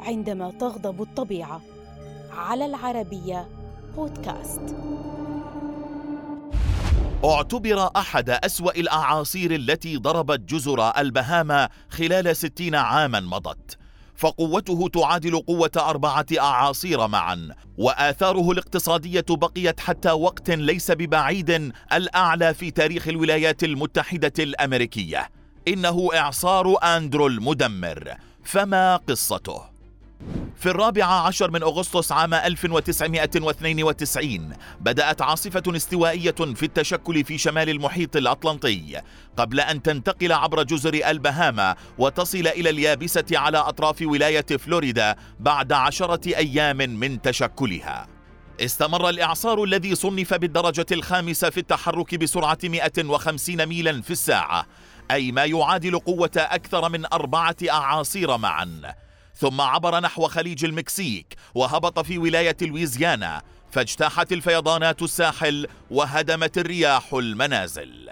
عندما تغضب الطبيعة. على العربية بودكاست. اعتبر أحد أسوأ الأعاصير التي ضربت جزر البهاما خلال ستين عاما مضت. فقوته تعادل قوة أربعة أعاصير معا وآثاره الاقتصادية بقيت حتى وقت ليس ببعيد الأعلى في تاريخ الولايات المتحدة الأمريكية. إنه إعصار أندرو المدمر. فما قصته؟ في الرابع عشر من أغسطس عام 1992 بدأت عاصفة استوائية في التشكل في شمال المحيط الأطلنطي قبل أن تنتقل عبر جزر البهاما وتصل إلى اليابسة على أطراف ولاية فلوريدا بعد عشرة أيام من تشكلها. استمر الإعصار الذي صنف بالدرجة الخامسة في التحرك بسرعة 150 ميلا في الساعة أي ما يعادل قوة أكثر من أربعة أعاصير معاً. ثم عبر نحو خليج المكسيك وهبط في ولاية لويزيانا فاجتاحت الفيضانات الساحل وهدمت الرياح المنازل.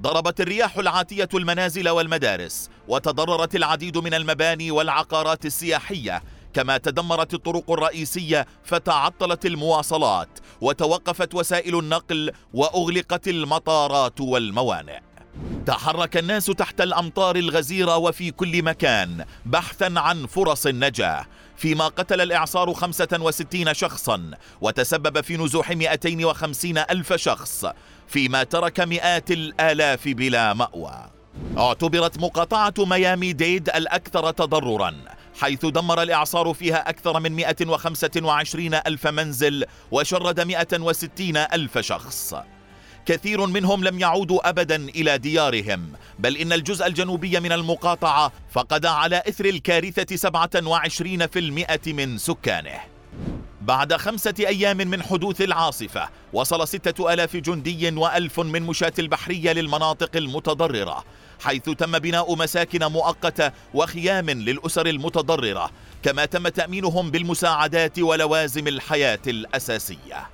ضربت الرياح العاتية المنازل والمدارس وتضررت العديد من المباني والعقارات السياحية كما تدمرت الطرق الرئيسية فتعطلت المواصلات وتوقفت وسائل النقل وأغلقت المطارات والموانئ. تحرك الناس تحت الأمطار الغزيرة وفي كل مكان بحثا عن فرص النجاة. فيما قتل الإعصار 65 شخصا وتسبب في نزوح 250 ألف شخص. فيما ترك مئات الآلاف بلا مأوى. اعتبرت مقاطعة ميامي ديد الأكثر تضررا حيث دمر الإعصار فيها أكثر من 125 ألف منزل وشرد 160 ألف شخص. كثير منهم لم يعودوا ابدا إلى ديارهم بل إن الجزء الجنوبي من المقاطعة فقد على إثر الكارثة 27% من سكانه. بعد خمسة أيام من حدوث العاصفة وصل ستة ألاف جندي وألف من مشاة البحرية للمناطق المتضررة حيث تم بناء مساكن مؤقتة وخيام للأسر المتضررة كما تم تأمينهم بالمساعدات ولوازم الحياة الأساسية.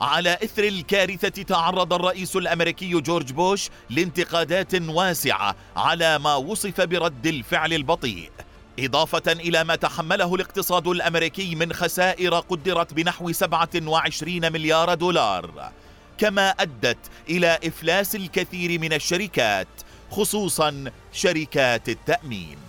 على إثر الكارثة تعرض الرئيس الأمريكي جورج بوش لانتقادات واسعة على ما وصف برد الفعل البطيء إضافة إلى ما تحمله الاقتصاد الأمريكي من خسائر قدرت بنحو 27 مليار دولار كما أدت إلى إفلاس الكثير من الشركات خصوصا شركات التأمين.